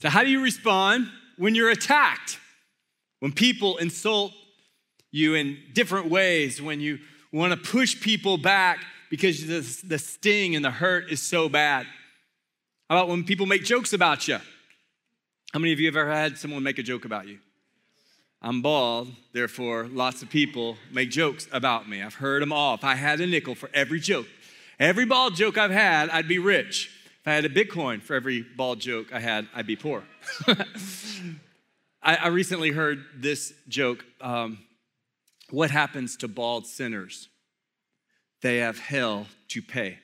So, how do you respond when you're attacked? When people insult you in different ways, when you want to push people back because the, the sting and the hurt is so bad? How about when people make jokes about you? How many of you have ever had someone make a joke about you? I'm bald, therefore, lots of people make jokes about me. I've heard them all. If I had a nickel for every joke, every bald joke I've had, I'd be rich. I had a Bitcoin for every bald joke I had, I'd be poor. I, I, recently heard this joke um, What happens to bald sinners? They have hell to pay.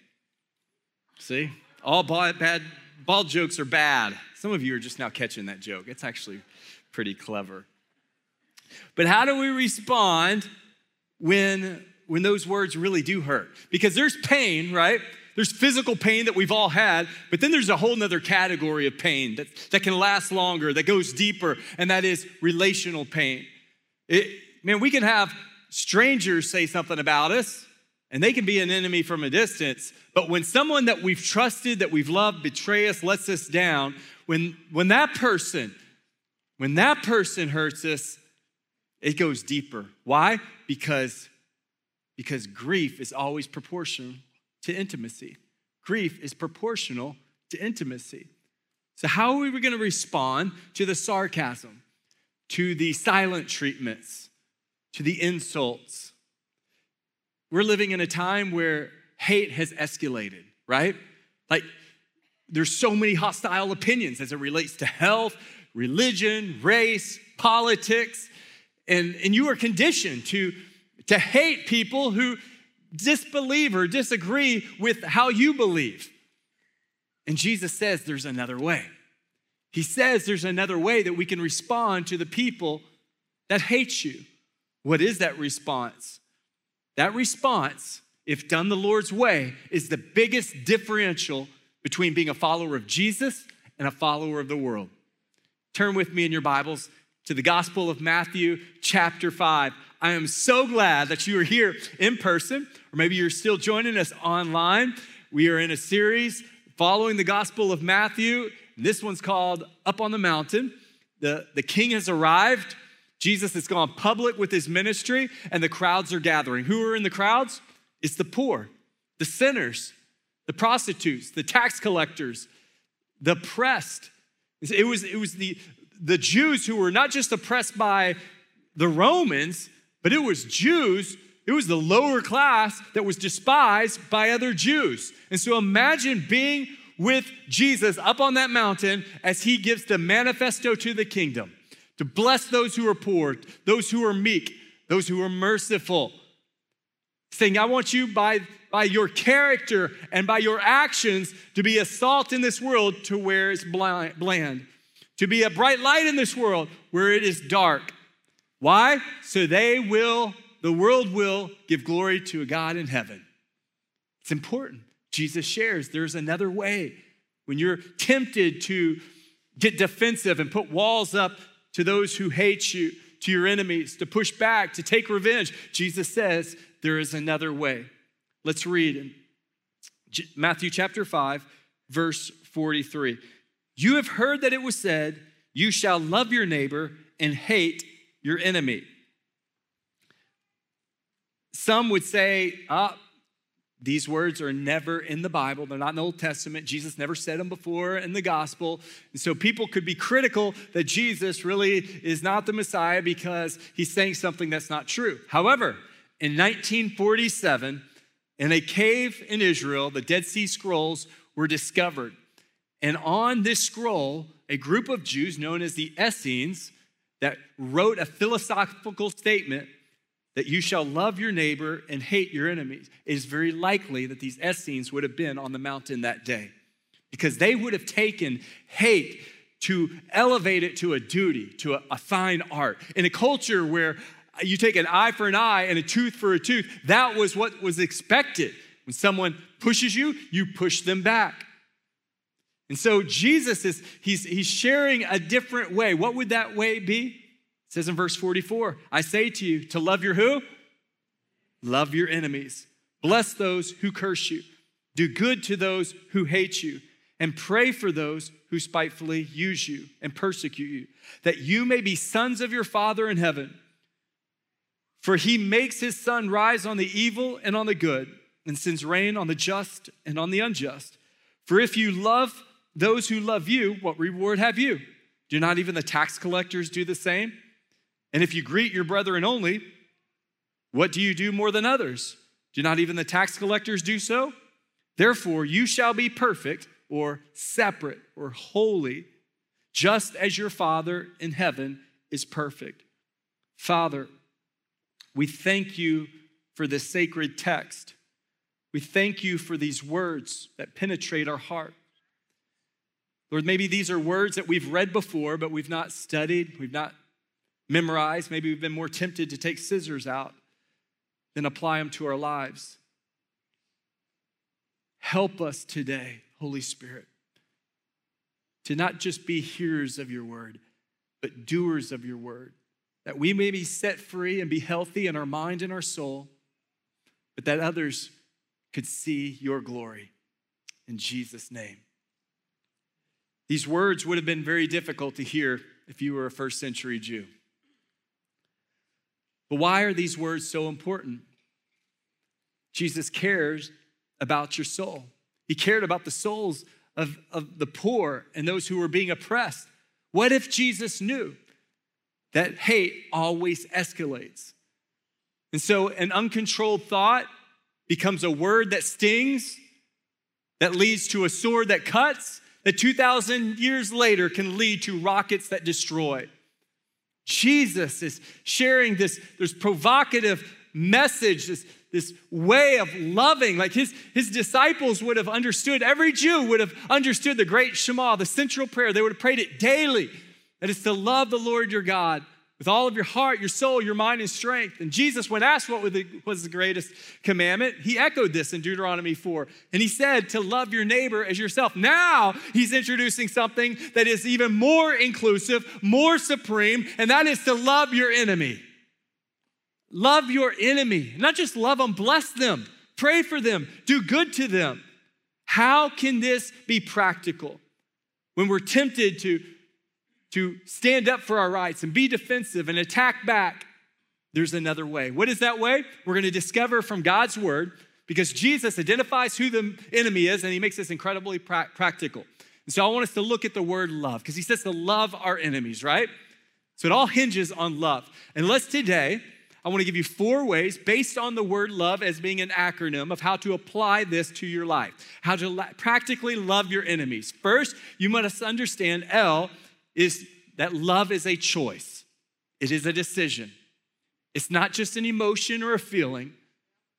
See? All bald, bad, bald jokes are bad. Some of you are just now catching that joke. It's actually pretty clever. But how do we respond when, when those words really do hurt? Because there's pain, right? There's physical pain that we've all had, but then there's a whole nother category of pain that, that can last longer, that goes deeper, and that is relational pain. It, man, we can have strangers say something about us, and they can be an enemy from a distance, but when someone that we've trusted, that we've loved, betray us, lets us down, when, when that person, when that person hurts us, it goes deeper. Why? Because, because grief is always proportional to intimacy. Grief is proportional to intimacy. So, how are we going to respond to the sarcasm, to the silent treatments, to the insults? We're living in a time where hate has escalated, right? Like, there's so many hostile opinions as it relates to health, religion, race, politics. And, and you are conditioned to, to hate people who disbelieve or disagree with how you believe. And Jesus says there's another way. He says there's another way that we can respond to the people that hate you. What is that response? That response, if done the Lord's way, is the biggest differential between being a follower of Jesus and a follower of the world. Turn with me in your Bibles to the Gospel of Matthew, chapter 5. I am so glad that you are here in person, or maybe you're still joining us online. We are in a series following the Gospel of Matthew. This one's called Up on the Mountain. The, the King has arrived. Jesus has gone public with his ministry, and the crowds are gathering. Who are in the crowds? It's the poor, the sinners, the prostitutes, the tax collectors, the oppressed. It was, it was the, the Jews who were not just oppressed by the Romans, but it was Jews, it was the lower class that was despised by other Jews. And so imagine being with Jesus up on that mountain as he gives the manifesto to the kingdom to bless those who are poor, those who are meek, those who are merciful. Saying, I want you by, by your character and by your actions to be a salt in this world to where it's bland to be a bright light in this world where it is dark. Why? So they will, the world will give glory to a God in heaven. It's important. Jesus shares there's another way. When you're tempted to get defensive and put walls up to those who hate you, to your enemies, to push back, to take revenge, Jesus says there is another way. Let's read in Matthew chapter 5, verse 43. You have heard that it was said, You shall love your neighbor and hate your enemy. Some would say, ah, these words are never in the Bible. They're not in the Old Testament. Jesus never said them before in the gospel. And so people could be critical that Jesus really is not the Messiah because he's saying something that's not true. However, in 1947, in a cave in Israel, the Dead Sea Scrolls were discovered. And on this scroll, a group of Jews known as the Essenes that wrote a philosophical statement that you shall love your neighbor and hate your enemies. It is very likely that these Essenes would have been on the mountain that day because they would have taken hate to elevate it to a duty, to a, a fine art. In a culture where you take an eye for an eye and a tooth for a tooth, that was what was expected. When someone pushes you, you push them back. And so Jesus is, he's, he's sharing a different way. What would that way be? It says in verse 44, I say to you to love your who? Love your enemies. Bless those who curse you. Do good to those who hate you. and pray for those who spitefully use you and persecute you, that you may be sons of your Father in heaven. For he makes his sun rise on the evil and on the good, and sends rain on the just and on the unjust. For if you love those who love you, what reward have you? Do not even the tax collectors do the same? And if you greet your brethren only, what do you do more than others? Do not even the tax collectors do so? Therefore, you shall be perfect or separate or holy, just as your Father in heaven is perfect. Father, we thank you for this sacred text. We thank you for these words that penetrate our heart. Lord, maybe these are words that we've read before, but we've not studied, we've not memorized. Maybe we've been more tempted to take scissors out than apply them to our lives. Help us today, Holy Spirit, to not just be hearers of your word, but doers of your word, that we may be set free and be healthy in our mind and our soul, but that others could see your glory. In Jesus' name. These words would have been very difficult to hear if you were a first century Jew. But why are these words so important? Jesus cares about your soul. He cared about the souls of, of the poor and those who were being oppressed. What if Jesus knew that hate always escalates? And so an uncontrolled thought becomes a word that stings, that leads to a sword that cuts, that 2,000 years later can lead to rockets that destroy. Jesus is sharing this, this provocative message, this, this way of loving. Like his, his disciples would have understood, every Jew would have understood the great Shema, the central prayer. They would have prayed it daily. That is to love the Lord your God with all of your heart, your soul, your mind, and strength. And Jesus, when asked what was the greatest commandment, he echoed this in Deuteronomy 4. And he said to love your neighbor as yourself. Now he's introducing something that is even more inclusive, more supreme, and that is to love your enemy. Love your enemy. Not just love them, bless them, pray for them, do good to them. How can this be practical? When we're tempted to, to stand up for our rights and be defensive and attack back, there's another way. What is that way? We're going to discover from God's word because Jesus identifies who the enemy is and he makes this incredibly pra- practical. And so I want us to look at the word love because he says to love our enemies, right? So it all hinges on love. And let's today I want to give you four ways based on the word love as being an acronym of how to apply this to your life, how to la- practically love your enemies. First, you must understand L is that love is a choice, it is a decision. It's not just an emotion or a feeling,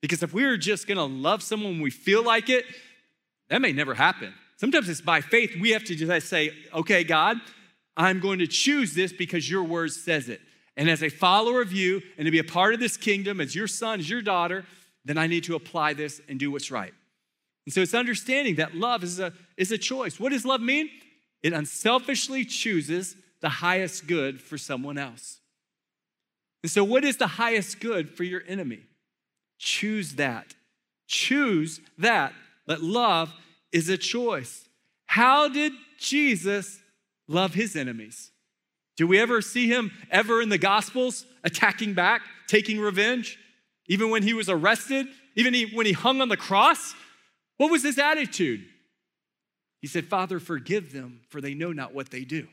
because if we are just gonna love someone when we feel like it, that may never happen. Sometimes it's by faith. We have to just say, okay, God, I'm going to choose this because your word says it. And as a follower of you and to be a part of this kingdom, as your son, as your daughter, then I need to apply this and do what's right. And so it's understanding that love is a, is a choice. What does love mean? It unselfishly chooses the highest good for someone else. And so, what is the highest good for your enemy? Choose that. Choose that. That love is a choice. How did Jesus love his enemies? Do we ever see him ever in the Gospels attacking back, taking revenge? Even when he was arrested, even when he hung on the cross, what was his attitude? He said, Father, forgive them, for they know not what they do.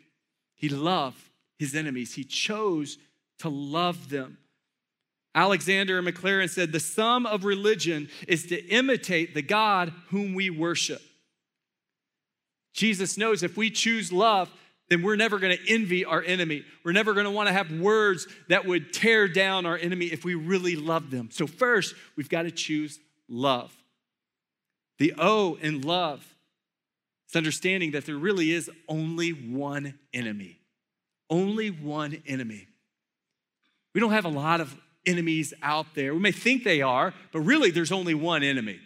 He loved his enemies, he chose to love them. Alexander Maclaren said, The sum of religion is to imitate the God whom we worship. Jesus knows if we choose love, then we're never going to envy our enemy. We're never going to want to have words that would tear down our enemy if we really love them. So, first, we've got to choose love. The O in love is understanding that there really is only one enemy. Only one enemy. We don't have a lot of enemies out there. We may think they are, but really there's only one enemy.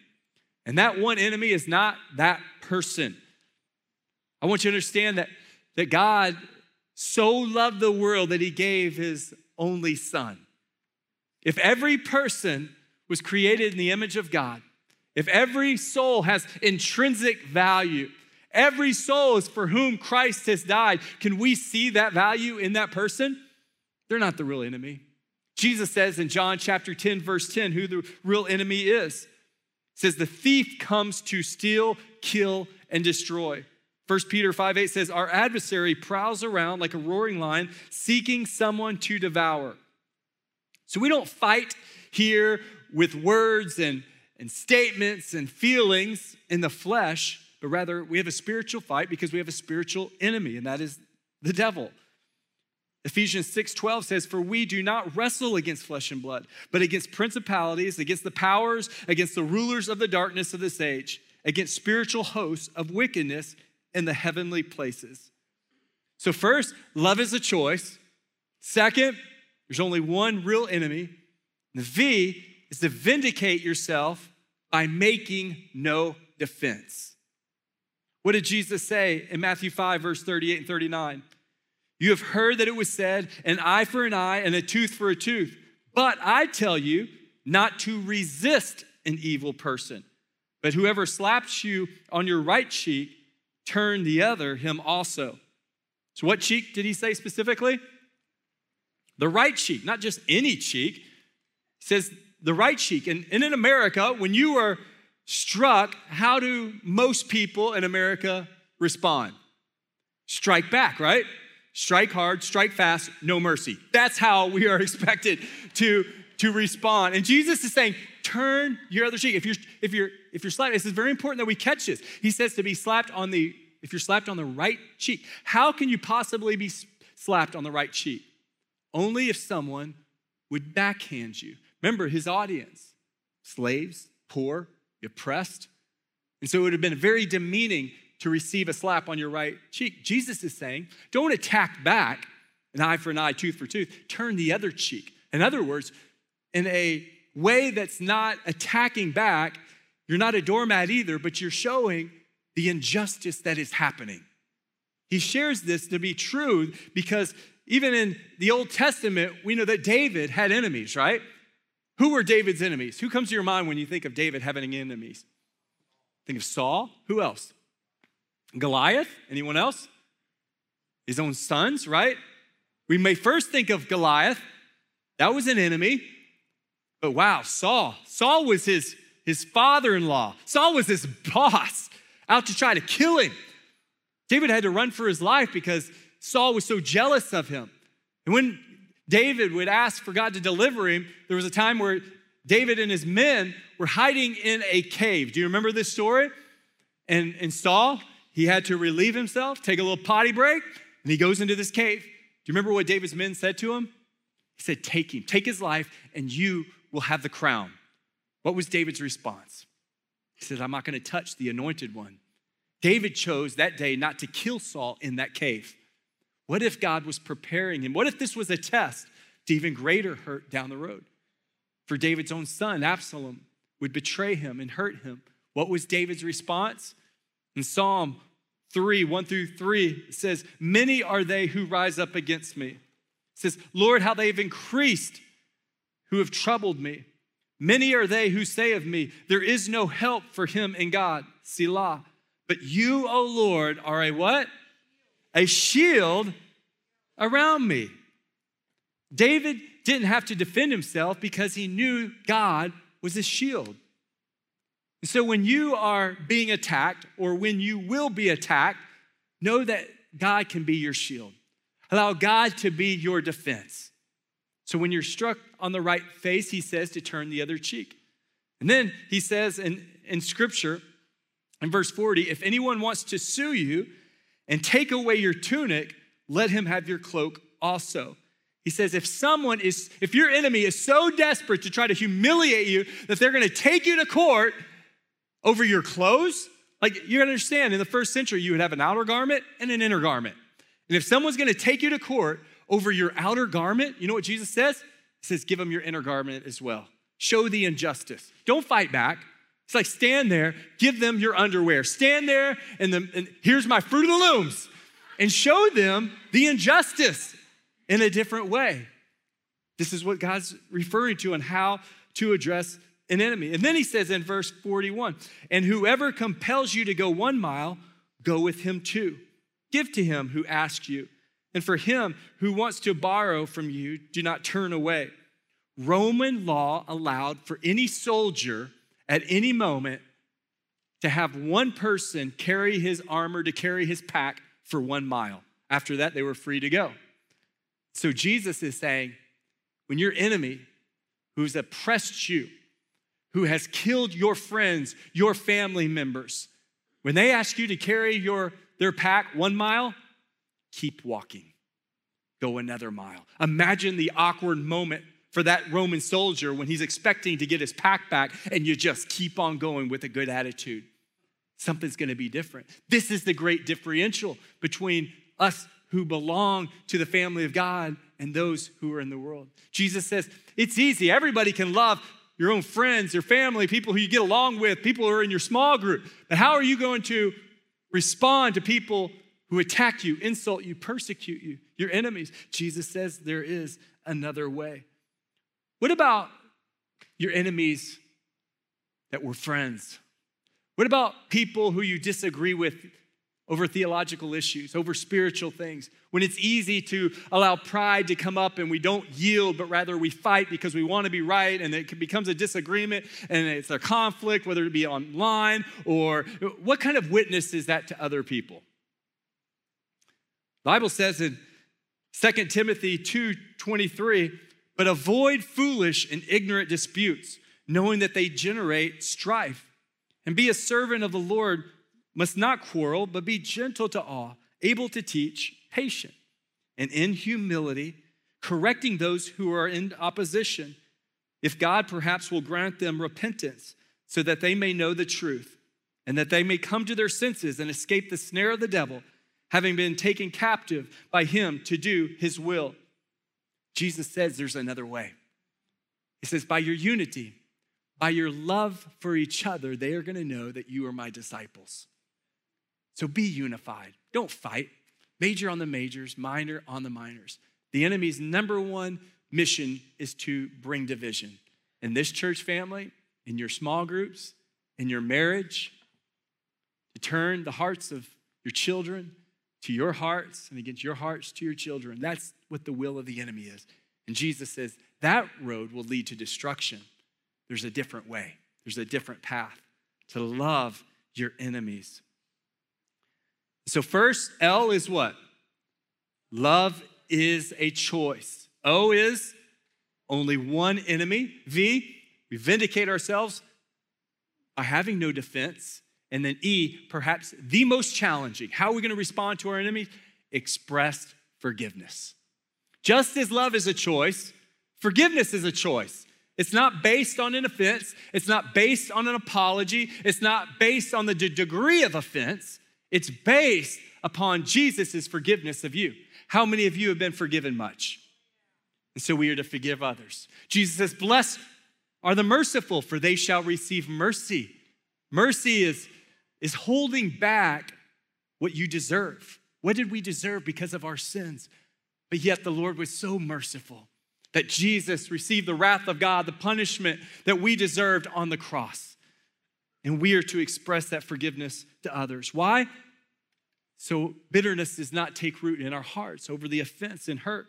And that one enemy is not that person. I want you to understand that that God so loved the world that he gave his only son. If every person was created in the image of God, if every soul has intrinsic value, Every soul is for whom Christ has died. Can we see that value in that person? They're not the real enemy. Jesus says in John chapter 10, verse 10, who the real enemy is. It says, The thief comes to steal, kill, and destroy. 1 Peter 5 8 says, Our adversary prowls around like a roaring lion, seeking someone to devour. So we don't fight here with words and, and statements and feelings in the flesh, but rather we have a spiritual fight because we have a spiritual enemy, and that is the devil. Ephesians 6:12 says for we do not wrestle against flesh and blood but against principalities against the powers against the rulers of the darkness of this age against spiritual hosts of wickedness in the heavenly places. So first, love is a choice. Second, there's only one real enemy. The V is to vindicate yourself by making no defense. What did Jesus say in Matthew 5 verse 38 and 39? You have heard that it was said, an eye for an eye and a tooth for a tooth. But I tell you not to resist an evil person. But whoever slaps you on your right cheek, turn the other him also. So, what cheek did he say specifically? The right cheek, not just any cheek. He says the right cheek. And, and in America, when you are struck, how do most people in America respond? Strike back, right? strike hard, strike fast, no mercy. That's how we are expected to, to respond. And Jesus is saying, turn your other cheek. If you're if you're if you're slapped, this is very important that we catch this. He says to be slapped on the if you're slapped on the right cheek. How can you possibly be slapped on the right cheek? Only if someone would backhand you. Remember his audience, slaves, poor, oppressed. And so it would have been very demeaning to receive a slap on your right cheek. Jesus is saying, don't attack back, an eye for an eye, tooth for tooth. Turn the other cheek. In other words, in a way that's not attacking back, you're not a doormat either, but you're showing the injustice that is happening. He shares this to be true because even in the Old Testament, we know that David had enemies, right? Who were David's enemies? Who comes to your mind when you think of David having enemies? Think of Saul. Who else? Goliath? Anyone else? His own sons, right? We may first think of Goliath. That was an enemy. But wow, Saul. Saul was his, his father in law. Saul was his boss out to try to kill him. David had to run for his life because Saul was so jealous of him. And when David would ask for God to deliver him, there was a time where David and his men were hiding in a cave. Do you remember this story? And, and Saul, he had to relieve himself, take a little potty break, and he goes into this cave. Do you remember what David's men said to him? He said, Take him, take his life, and you will have the crown. What was David's response? He said, I'm not going to touch the anointed one. David chose that day not to kill Saul in that cave. What if God was preparing him? What if this was a test to even greater hurt down the road? For David's own son, Absalom, would betray him and hurt him. What was David's response? In Psalm 3, 1 through 3, it says, Many are they who rise up against me. It says, Lord, how they've increased who have troubled me. Many are they who say of me, There is no help for him in God. Selah. But you, O Lord, are a what? A shield around me. David didn't have to defend himself because he knew God was his shield. And so when you are being attacked or when you will be attacked, know that God can be your shield. Allow God to be your defense. So when you're struck on the right face, he says to turn the other cheek. And then he says in, in scripture, in verse 40, if anyone wants to sue you and take away your tunic, let him have your cloak also. He says, if someone is, if your enemy is so desperate to try to humiliate you that they're gonna take you to court, over your clothes. Like you understand, in the first century, you would have an outer garment and an inner garment. And if someone's gonna take you to court over your outer garment, you know what Jesus says? He says, give them your inner garment as well. Show the injustice. Don't fight back. It's like stand there, give them your underwear. Stand there, and, the, and here's my fruit of the looms, and show them the injustice in a different way. This is what God's referring to and how to address an enemy. And then he says in verse 41 and whoever compels you to go one mile, go with him too. Give to him who asks you, and for him who wants to borrow from you, do not turn away. Roman law allowed for any soldier at any moment to have one person carry his armor, to carry his pack for one mile. After that, they were free to go. So Jesus is saying, when your enemy who's oppressed you, who has killed your friends, your family members, when they ask you to carry your, their pack one mile, keep walking. Go another mile. Imagine the awkward moment for that Roman soldier when he's expecting to get his pack back and you just keep on going with a good attitude. Something's gonna be different. This is the great differential between us who belong to the family of God and those who are in the world. Jesus says, It's easy. Everybody can love your own friends, your family, people who you get along with, people who are in your small group. But how are you going to respond to people who attack you, insult you, persecute you, your enemies? Jesus says there is another way. What about your enemies that were friends? What about people who you disagree with over theological issues, over spiritual things, when it's easy to allow pride to come up and we don't yield, but rather we fight because we want to be right, and it becomes a disagreement and it's a conflict, whether it be online or what kind of witness is that to other people? The Bible says in 2 Timothy 2:23, but avoid foolish and ignorant disputes, knowing that they generate strife, and be a servant of the Lord must not quarrel, but be gentle to all, able to teach, patient, and in humility, correcting those who are in opposition, if God perhaps will grant them repentance, so that they may know the truth, and that they may come to their senses and escape the snare of the devil, having been taken captive by him to do his will. Jesus says there's another way. He says, by your unity, by your love for each other, they are going to know that you are my disciples. So be unified. Don't fight. Major on the majors, minor on the minors. The enemy's number one mission is to bring division. In this church family, in your small groups, in your marriage, to turn the hearts of your children to your hearts and against your hearts to your children. That's what the will of the enemy is. And Jesus says that road will lead to destruction. There's a different way, there's a different path to love your enemies. So, first, L is what? Love is a choice. O is only one enemy. V, we vindicate ourselves by having no defense. And then E, perhaps the most challenging. How are we going to respond to our enemy? Expressed forgiveness. Just as love is a choice, forgiveness is a choice. It's not based on an offense, it's not based on an apology, it's not based on the d- degree of offense. It's based upon Jesus' forgiveness of you. How many of you have been forgiven much? And so we are to forgive others. Jesus says, Blessed are the merciful, for they shall receive mercy. Mercy is, is holding back what you deserve. What did we deserve because of our sins? But yet the Lord was so merciful that Jesus received the wrath of God, the punishment that we deserved on the cross. And we are to express that forgiveness to others. Why? So bitterness does not take root in our hearts over the offense and hurt.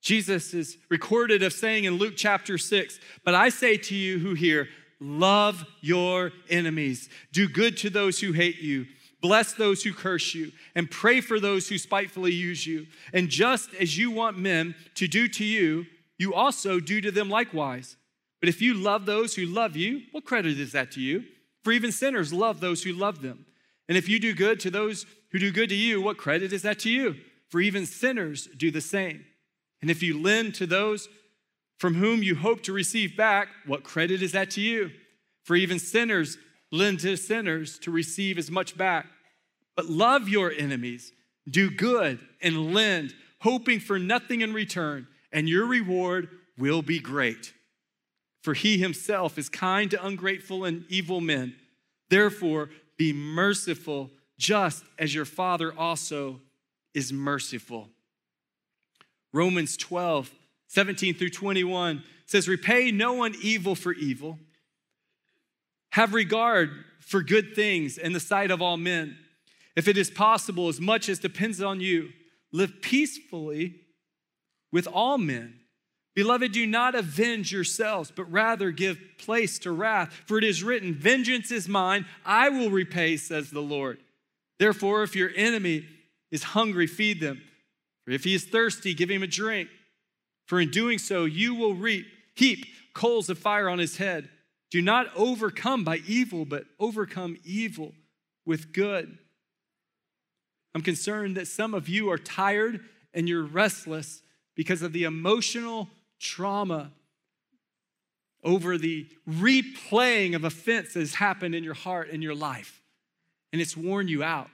Jesus is recorded of saying in Luke chapter 6, But I say to you who hear, love your enemies, do good to those who hate you, bless those who curse you, and pray for those who spitefully use you. And just as you want men to do to you, you also do to them likewise. But if you love those who love you, what credit is that to you? For even sinners love those who love them. And if you do good to those who do good to you, what credit is that to you? For even sinners do the same. And if you lend to those from whom you hope to receive back, what credit is that to you? For even sinners lend to sinners to receive as much back. But love your enemies, do good, and lend, hoping for nothing in return, and your reward will be great for he himself is kind to ungrateful and evil men. Therefore, be merciful, just as your Father also is merciful. Romans 12, 17 through 21 says, Repay no one evil for evil. Have regard for good things in the sight of all men. If it is possible, as much as depends on you, live peacefully with all men. Beloved, do not avenge yourselves, but rather give place to wrath. For it is written, Vengeance is mine, I will repay, says the Lord. Therefore, if your enemy is hungry, feed them. For if he is thirsty, give him a drink. For in doing so, you will reap, heap coals of fire on his head. Do not overcome by evil, but overcome evil with good. I'm concerned that some of you are tired and you're restless because of the emotional trauma over the replaying of offense that has happened in your heart and your life. And it's worn you out,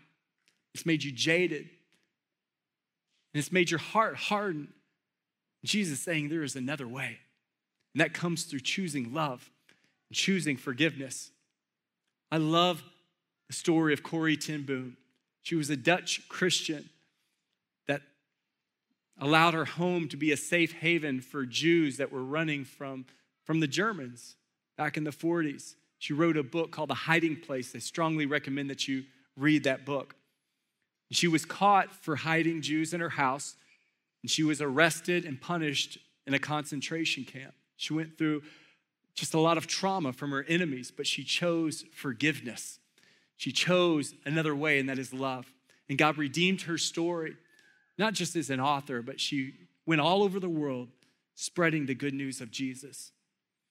it's made you jaded, and it's made your heart harden. Jesus saying there is another way, and that comes through choosing love choosing forgiveness. I love the story of Corrie ten Boom. She was a Dutch Christian that allowed her home to be a safe haven for Jews that were running from, from the Germans back in the 40s. She wrote a book called The Hiding Place. I strongly recommend that you read that book. She was caught for hiding Jews in her house, and she was arrested and punished in a concentration camp. She went through just a lot of trauma from her enemies, but she chose forgiveness. She chose another way, and that is love. And God redeemed her story, not just as an author, but she went all over the world spreading the good news of Jesus.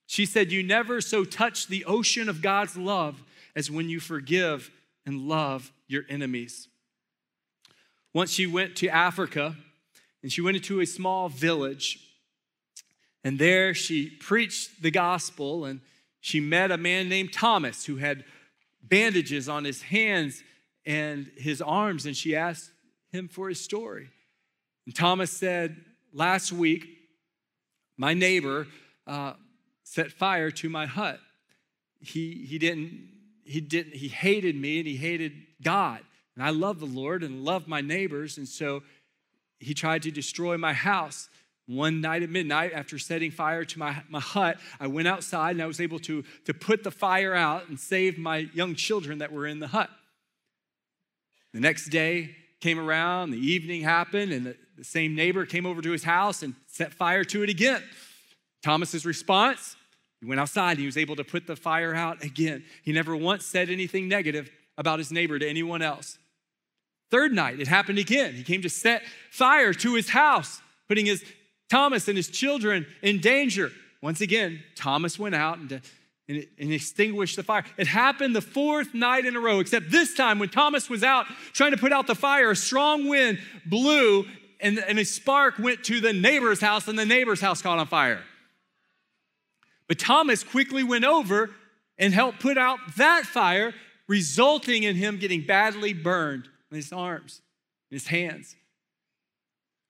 She said, You never so touch the ocean of God's love as when you forgive and love your enemies. Once she went to Africa and she went into a small village, and there she preached the gospel and she met a man named Thomas who had bandages on his hands and his arms, and she asked him for his story. And Thomas said, Last week, my neighbor uh, set fire to my hut. He, he didn't, he didn't, he hated me and he hated God. And I love the Lord and love my neighbors. And so he tried to destroy my house. One night at midnight, after setting fire to my, my hut, I went outside and I was able to, to put the fire out and save my young children that were in the hut. The next day came around, the evening happened, and the, the same neighbor came over to his house and set fire to it again. Thomas's response, he went outside and he was able to put the fire out again. He never once said anything negative about his neighbor to anyone else. Third night, it happened again. He came to set fire to his house, putting his Thomas and his children in danger. Once again, Thomas went out and, and, and, extinguished the fire. It happened the fourth night in a row, except this time when Thomas was out trying to put out the fire, a strong wind blew and, and a spark went to the neighbor's house, and the neighbor's house caught on fire. But Thomas quickly went over and helped put out that fire, resulting in him getting badly burned in his arms, in his hands.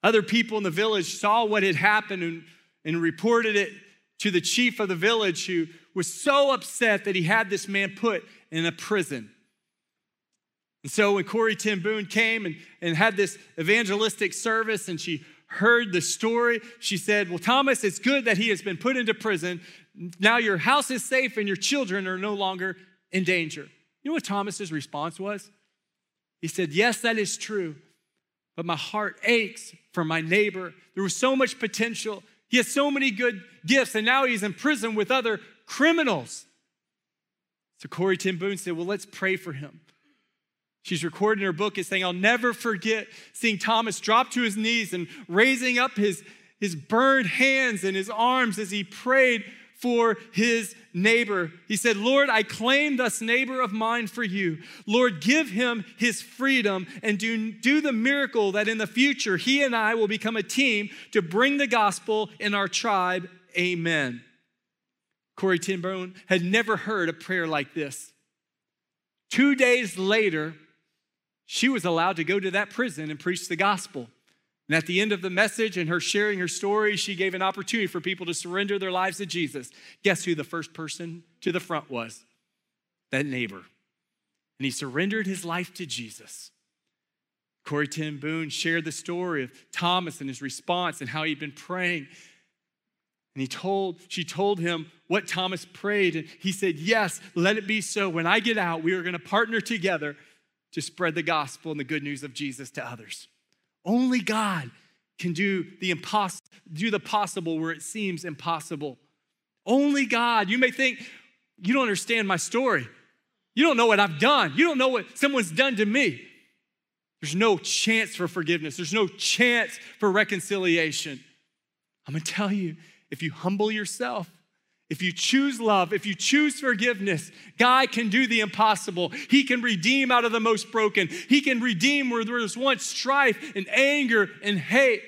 Other people in the village saw what had happened and, and reported it to the chief of the village, who was so upset that he had this man put in a prison. And so when Corrie ten Boom came and, and had this evangelistic service and she heard the story, she said, Well, Thomas, it's good that he has been put into prison. Now your house is safe and your children are no longer in danger. You know what Thomas's response was? He said, Yes, that is true but my heart aches for my neighbor. There was so much potential. He has so many good gifts, and now he's in prison with other criminals. So Corrie ten Boom said, Well, let's pray for him. She's recording her book is saying, I'll never forget seeing Thomas drop to his knees and raising up his, his burned hands and his arms as he prayed for his neighbor. He said, Lord, I claim this neighbor of mine for you. Lord, give him his freedom and do, do the miracle that in the future he and I will become a team to bring the gospel in our tribe. Amen. Corrie ten Boom had never heard a prayer like this. Two days later, she was allowed to go to that prison and preach the gospel. And at the end of the message and her sharing her story, she gave an opportunity for people to surrender their lives to Jesus. Guess who the first person to the front was? That neighbor. And he surrendered his life to Jesus. Corrie ten Boom shared the story of Thomas and his response and how he'd been praying. And he told, she told him what Thomas prayed. And he said, Yes, let it be so. When I get out, we are going to partner together to spread the gospel and the good news of Jesus to others. Only God can do the impossible, do the possible where it seems impossible. Only God. You may think you don't understand my story. You don't know what I've done. You don't know what someone's done to me. There's no chance for forgiveness. There's no chance for reconciliation. I'm going to tell you if you humble yourself, if you choose love, if you choose forgiveness, God can do the impossible. He can redeem out of the most broken. He can redeem where there was once strife and anger and hate.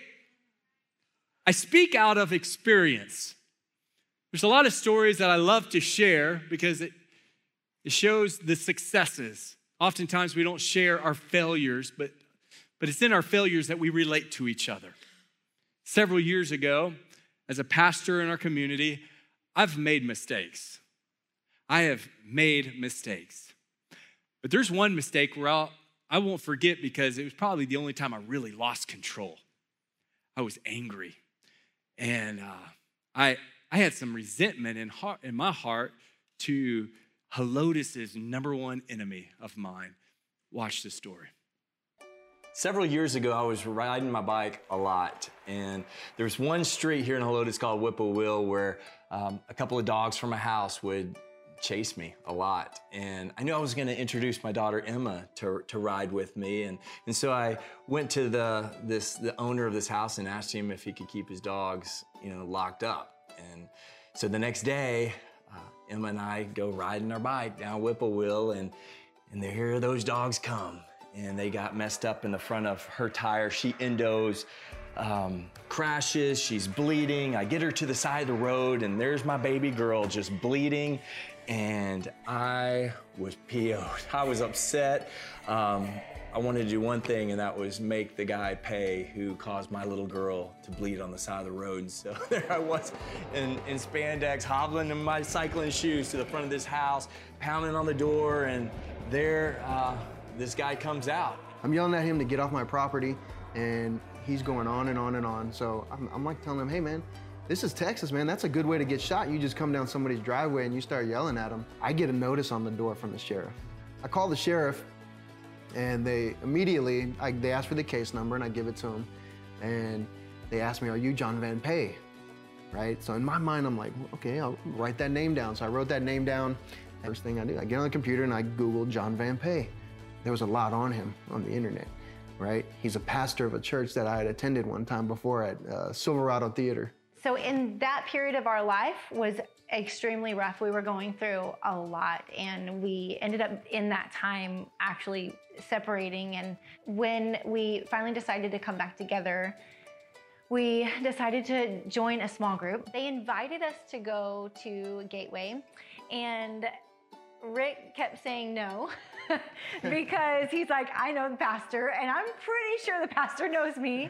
I speak out of experience. There's a lot of stories that I love to share because it, it shows the successes. Oftentimes we don't share our failures, but, but it's in our failures that we relate to each other. Several years ago, as a pastor in our community, I've made mistakes. I have made mistakes. But there's one mistake where I'll, I won't forget because it was probably the only time I really lost control. I was angry. And uh, I, I had some resentment in, heart, in my heart to Helotes's number one enemy of mine. Watch this story. Several years ago, I was riding my bike a lot, and there was one street here in Helotes called Whippoorwill where um, a couple of dogs from my house would chase me a lot. And I knew I was gonna introduce my daughter Emma to, to ride with me. And, and so I went to the, this, the owner of this house and asked him if he could keep his dogs you know, locked up. And so the next day, uh, Emma and I go riding our bike down Whippoorwill and, and there here those dogs come and they got messed up in the front of her tire. She endos, um, crashes, she's bleeding. I get her to the side of the road and there's my baby girl just bleeding and I was PO'd. I was upset. Um, I wanted to do one thing, and that was make the guy pay who caused my little girl to bleed on the side of the road. And so there I was in, in spandex, hobbling in my cycling shoes to the front of this house, pounding on the door, and there uh, this guy comes out. I'm yelling at him to get off my property, and he's going on and on and on. So I'm, I'm like telling him, hey man, this is Texas, man. That's a good way to get shot. You just come down somebody's driveway and you start yelling at them. I get a notice on the door from the sheriff. I call the sheriff and they immediately, I, they ask for the case number and I give it to them. And they ask me, are you John Van Pay? Right? So in my mind, I'm like, okay, I'll write that name down. So I wrote that name down. First thing I do, I get on the computer and I Google John Van Pay. There was a lot on him on the internet, right? He's a pastor of a church that I had attended one time before at uh, Silverado Theater. So in that period of our life was extremely rough. We were going through a lot and we ended up in that time actually separating. And when we finally decided to come back together, we decided to join a small group. They invited us to go to Gateway and Rick kept saying no because he's like, I know the pastor and I'm pretty sure the pastor knows me.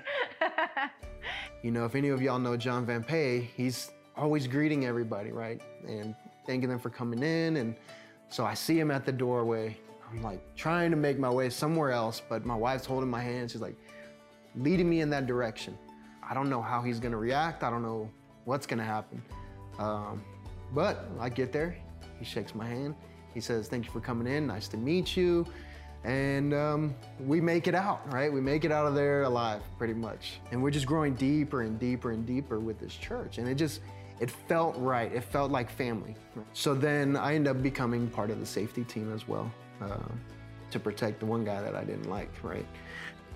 you know, if any of y'all know John Van Pay, he's always greeting everybody, right? And thanking them for coming in. And so I see him at the doorway. I'm like trying to make my way somewhere else, but my wife's holding my hand. She's like leading me in that direction. I don't know how he's gonna react. I don't know what's gonna happen. Um, but I get there, he shakes my hand. He says, thank you for coming in, nice to meet you. And um, we make it out, right? We make it out of there alive, pretty much. And we're just growing deeper and deeper and deeper with this church. And it just, it felt right. It felt like family. So then I ended up becoming part of the safety team as well uh, to protect the one guy that I didn't like, right?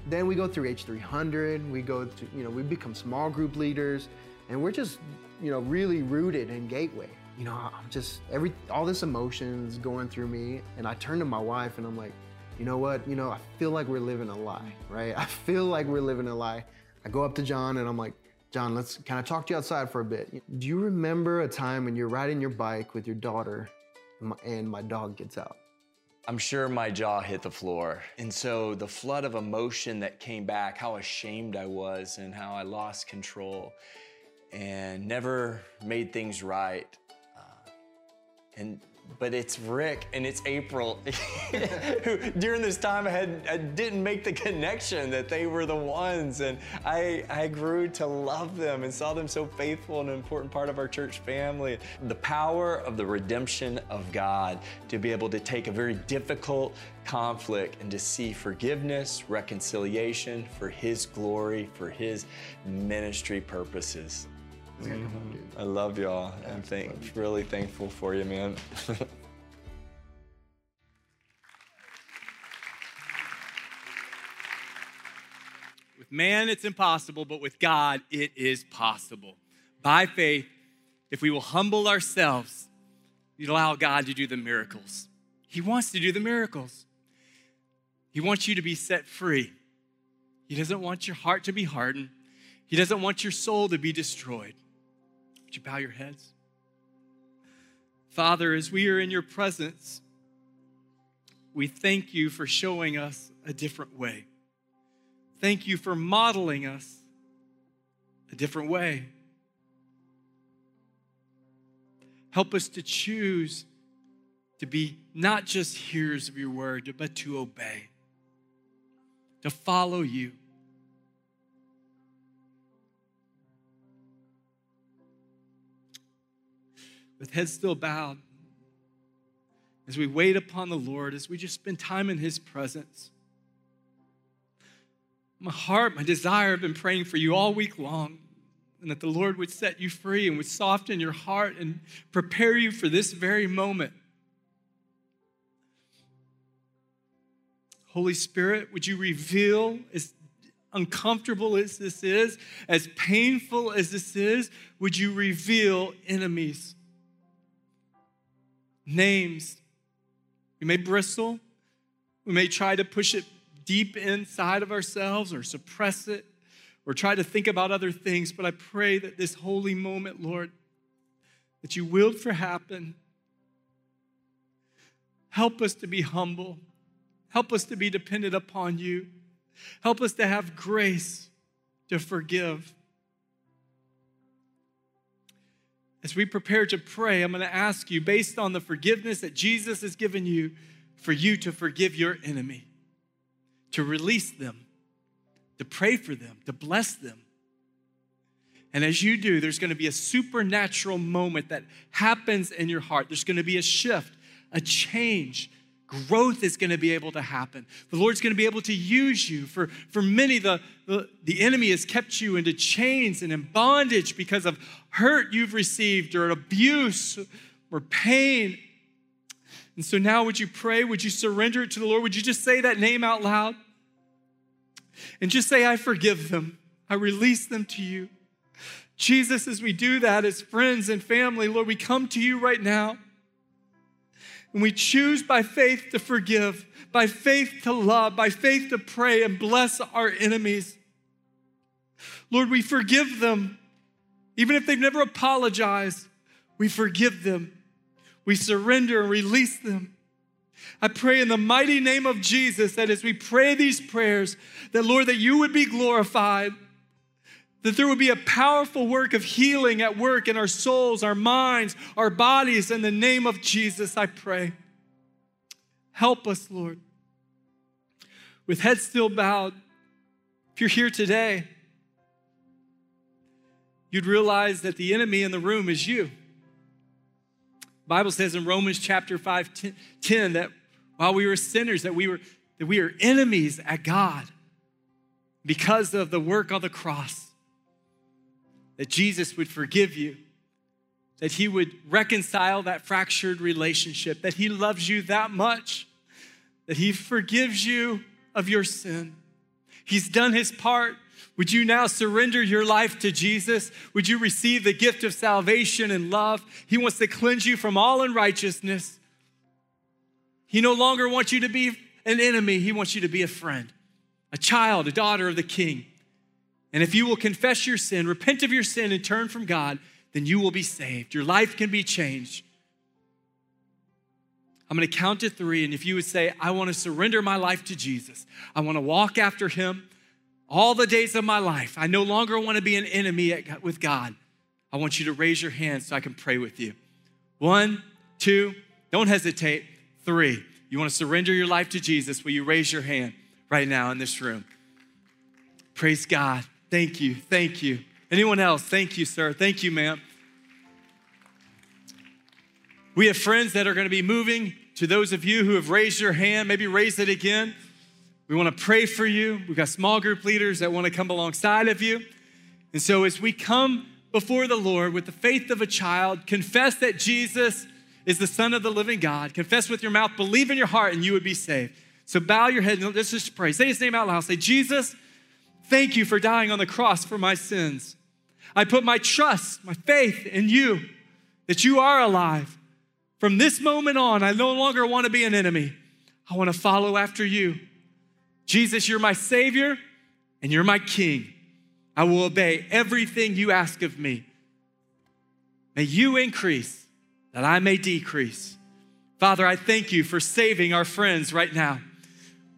Then we go through H300. We go to, you know, we become small group leaders, and we're just, you know, really rooted in Gateway. You know, I'm just every all this emotions going through me, and I turn to my wife and I'm like, you know what? You know, I feel like we're living a lie, right? I feel like we're living a lie. I go up to John and I'm like, John, let's can I talk to you outside for a bit? Do you remember a time when you're riding your bike with your daughter and my dog gets out? I'm sure my jaw hit the floor. And so the flood of emotion that came back, how ashamed I was and how I lost control and never made things right. And but it's Rick and it's April, who during this time I had I didn't make the connection that they were the ones, and I I grew to love them and saw them so faithful and an important part of our church family. The power of the redemption of God to be able to take a very difficult conflict and to see forgiveness, reconciliation for His glory, for His ministry purposes. I love y'all. I'm thank, really thankful for you, man. With man, it's impossible, but with God, it is possible. By faith, if we will humble ourselves, we allow God to do the miracles. He wants to do the miracles. He wants you to be set free. He doesn't want your heart to be hardened. He doesn't want your soul to be destroyed. Would you bow your heads? Father, as we are in your presence, we thank you for showing us a different way. Thank you for modeling us a different way. Help us to choose to be not just hearers of your word, but to obey, to follow you. With heads still bowed, as we wait upon the Lord, as we just spend time in his presence my heart, my desire, I've been praying for you all week long, and that the Lord would set you free and would soften your heart and prepare you for this very moment. Holy Spirit, would you reveal, as uncomfortable as this is, as painful as this is, would you reveal enemies, names? We may bristle, we may try to push it deep inside of ourselves or suppress it or try to think about other things. But I pray that this holy moment, Lord, that you willed for happen, help us to be humble. Help us to be dependent upon you. Help us to have grace to forgive. As we prepare to pray, I'm going to ask you, based on the forgiveness that Jesus has given you, for you to forgive your enemy to release them, to pray for them, to bless them. And as you do, there's going to be a supernatural moment that happens in your heart. There's going to be a shift, a change. Growth is going to be able to happen. The Lord's going to be able to use you. For, for many, the, the, the enemy has kept you into chains and in bondage because of hurt you've received or abuse or pain. And so now, would you pray? Would you surrender it to the Lord? Would you just say that name out loud? and just say, I forgive them. I release them to you. Jesus, as we do that as friends and family, Lord, we come to you right now. We choose by faith to forgive, by faith to love, by faith to pray and bless our enemies. Lord, we forgive them. Even if they've never apologized, we forgive them. We surrender and release them. I pray in the mighty name of Jesus that as we pray these prayers, that Lord, that you would be glorified, that there would be a powerful work of healing at work in our souls, our minds, our bodies. In the name of Jesus, I pray. Help us, Lord. With heads still bowed, if you're here today, you'd realize that the enemy in the room is you. Bible says in Romans chapter 5, 10 that while we were sinners, that we were, that we are enemies at God because of the work on the cross. That Jesus would forgive you, that he would reconcile that fractured relationship, that he loves you that much, that he forgives you of your sin. He's done his part. Would you now surrender your life to Jesus? Would you receive the gift of salvation and love? He wants to cleanse you from all unrighteousness. He no longer wants you to be an enemy, He wants you to be a friend, a child, a daughter of the King. And if you will confess your sin, repent of your sin, and turn from God, then you will be saved. Your life can be changed. I'm going to count to three, and if you would say, I want to surrender my life to Jesus, I want to walk after Him all the days of my life. I no longer want to be an enemy with God. I want you to raise your hand so I can pray with you. One, two, Don't hesitate. Three, you want to surrender your life to Jesus? Will you raise your hand right now in this room? Praise God. Thank you. Thank you. Anyone else? Thank you, sir. Thank you, ma'am. We have friends that are going to be moving. To those of you who have raised your hand, maybe raise it again. We want to pray for you. We've got small group leaders that want to come alongside of you. And so, as we come before the Lord with the faith of a child, confess that Jesus is the Son of the living God, confess with your mouth, believe in your heart, and you would be saved. So, bow your head and let's just pray. Say his name out loud. Say, Jesus, thank you for dying on the cross for my sins. I put my trust, my faith in you, that you are alive. From this moment on, I no longer want to be an enemy. I want to follow after you. Jesus, you're my Savior and you're my King. I will obey everything you ask of me. May you increase that I may decrease. Father, I thank you for saving our friends right now.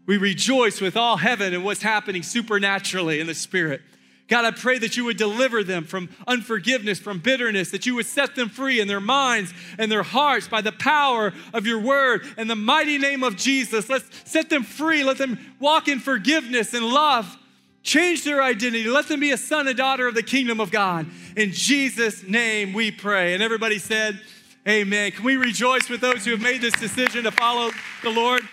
We rejoice with all heaven and what's happening supernaturally in the Spirit. God, I pray that you would deliver them from unforgiveness, from bitterness, that you would set them free in their minds and their hearts by the power of your word. In the mighty name of Jesus, let's set them free. Let them walk in forgiveness and love. Change their identity. Let them be a son and daughter of the kingdom of God. In Jesus' name we pray. And everybody said, Amen. Can we rejoice with those who have made this decision to follow the Lord?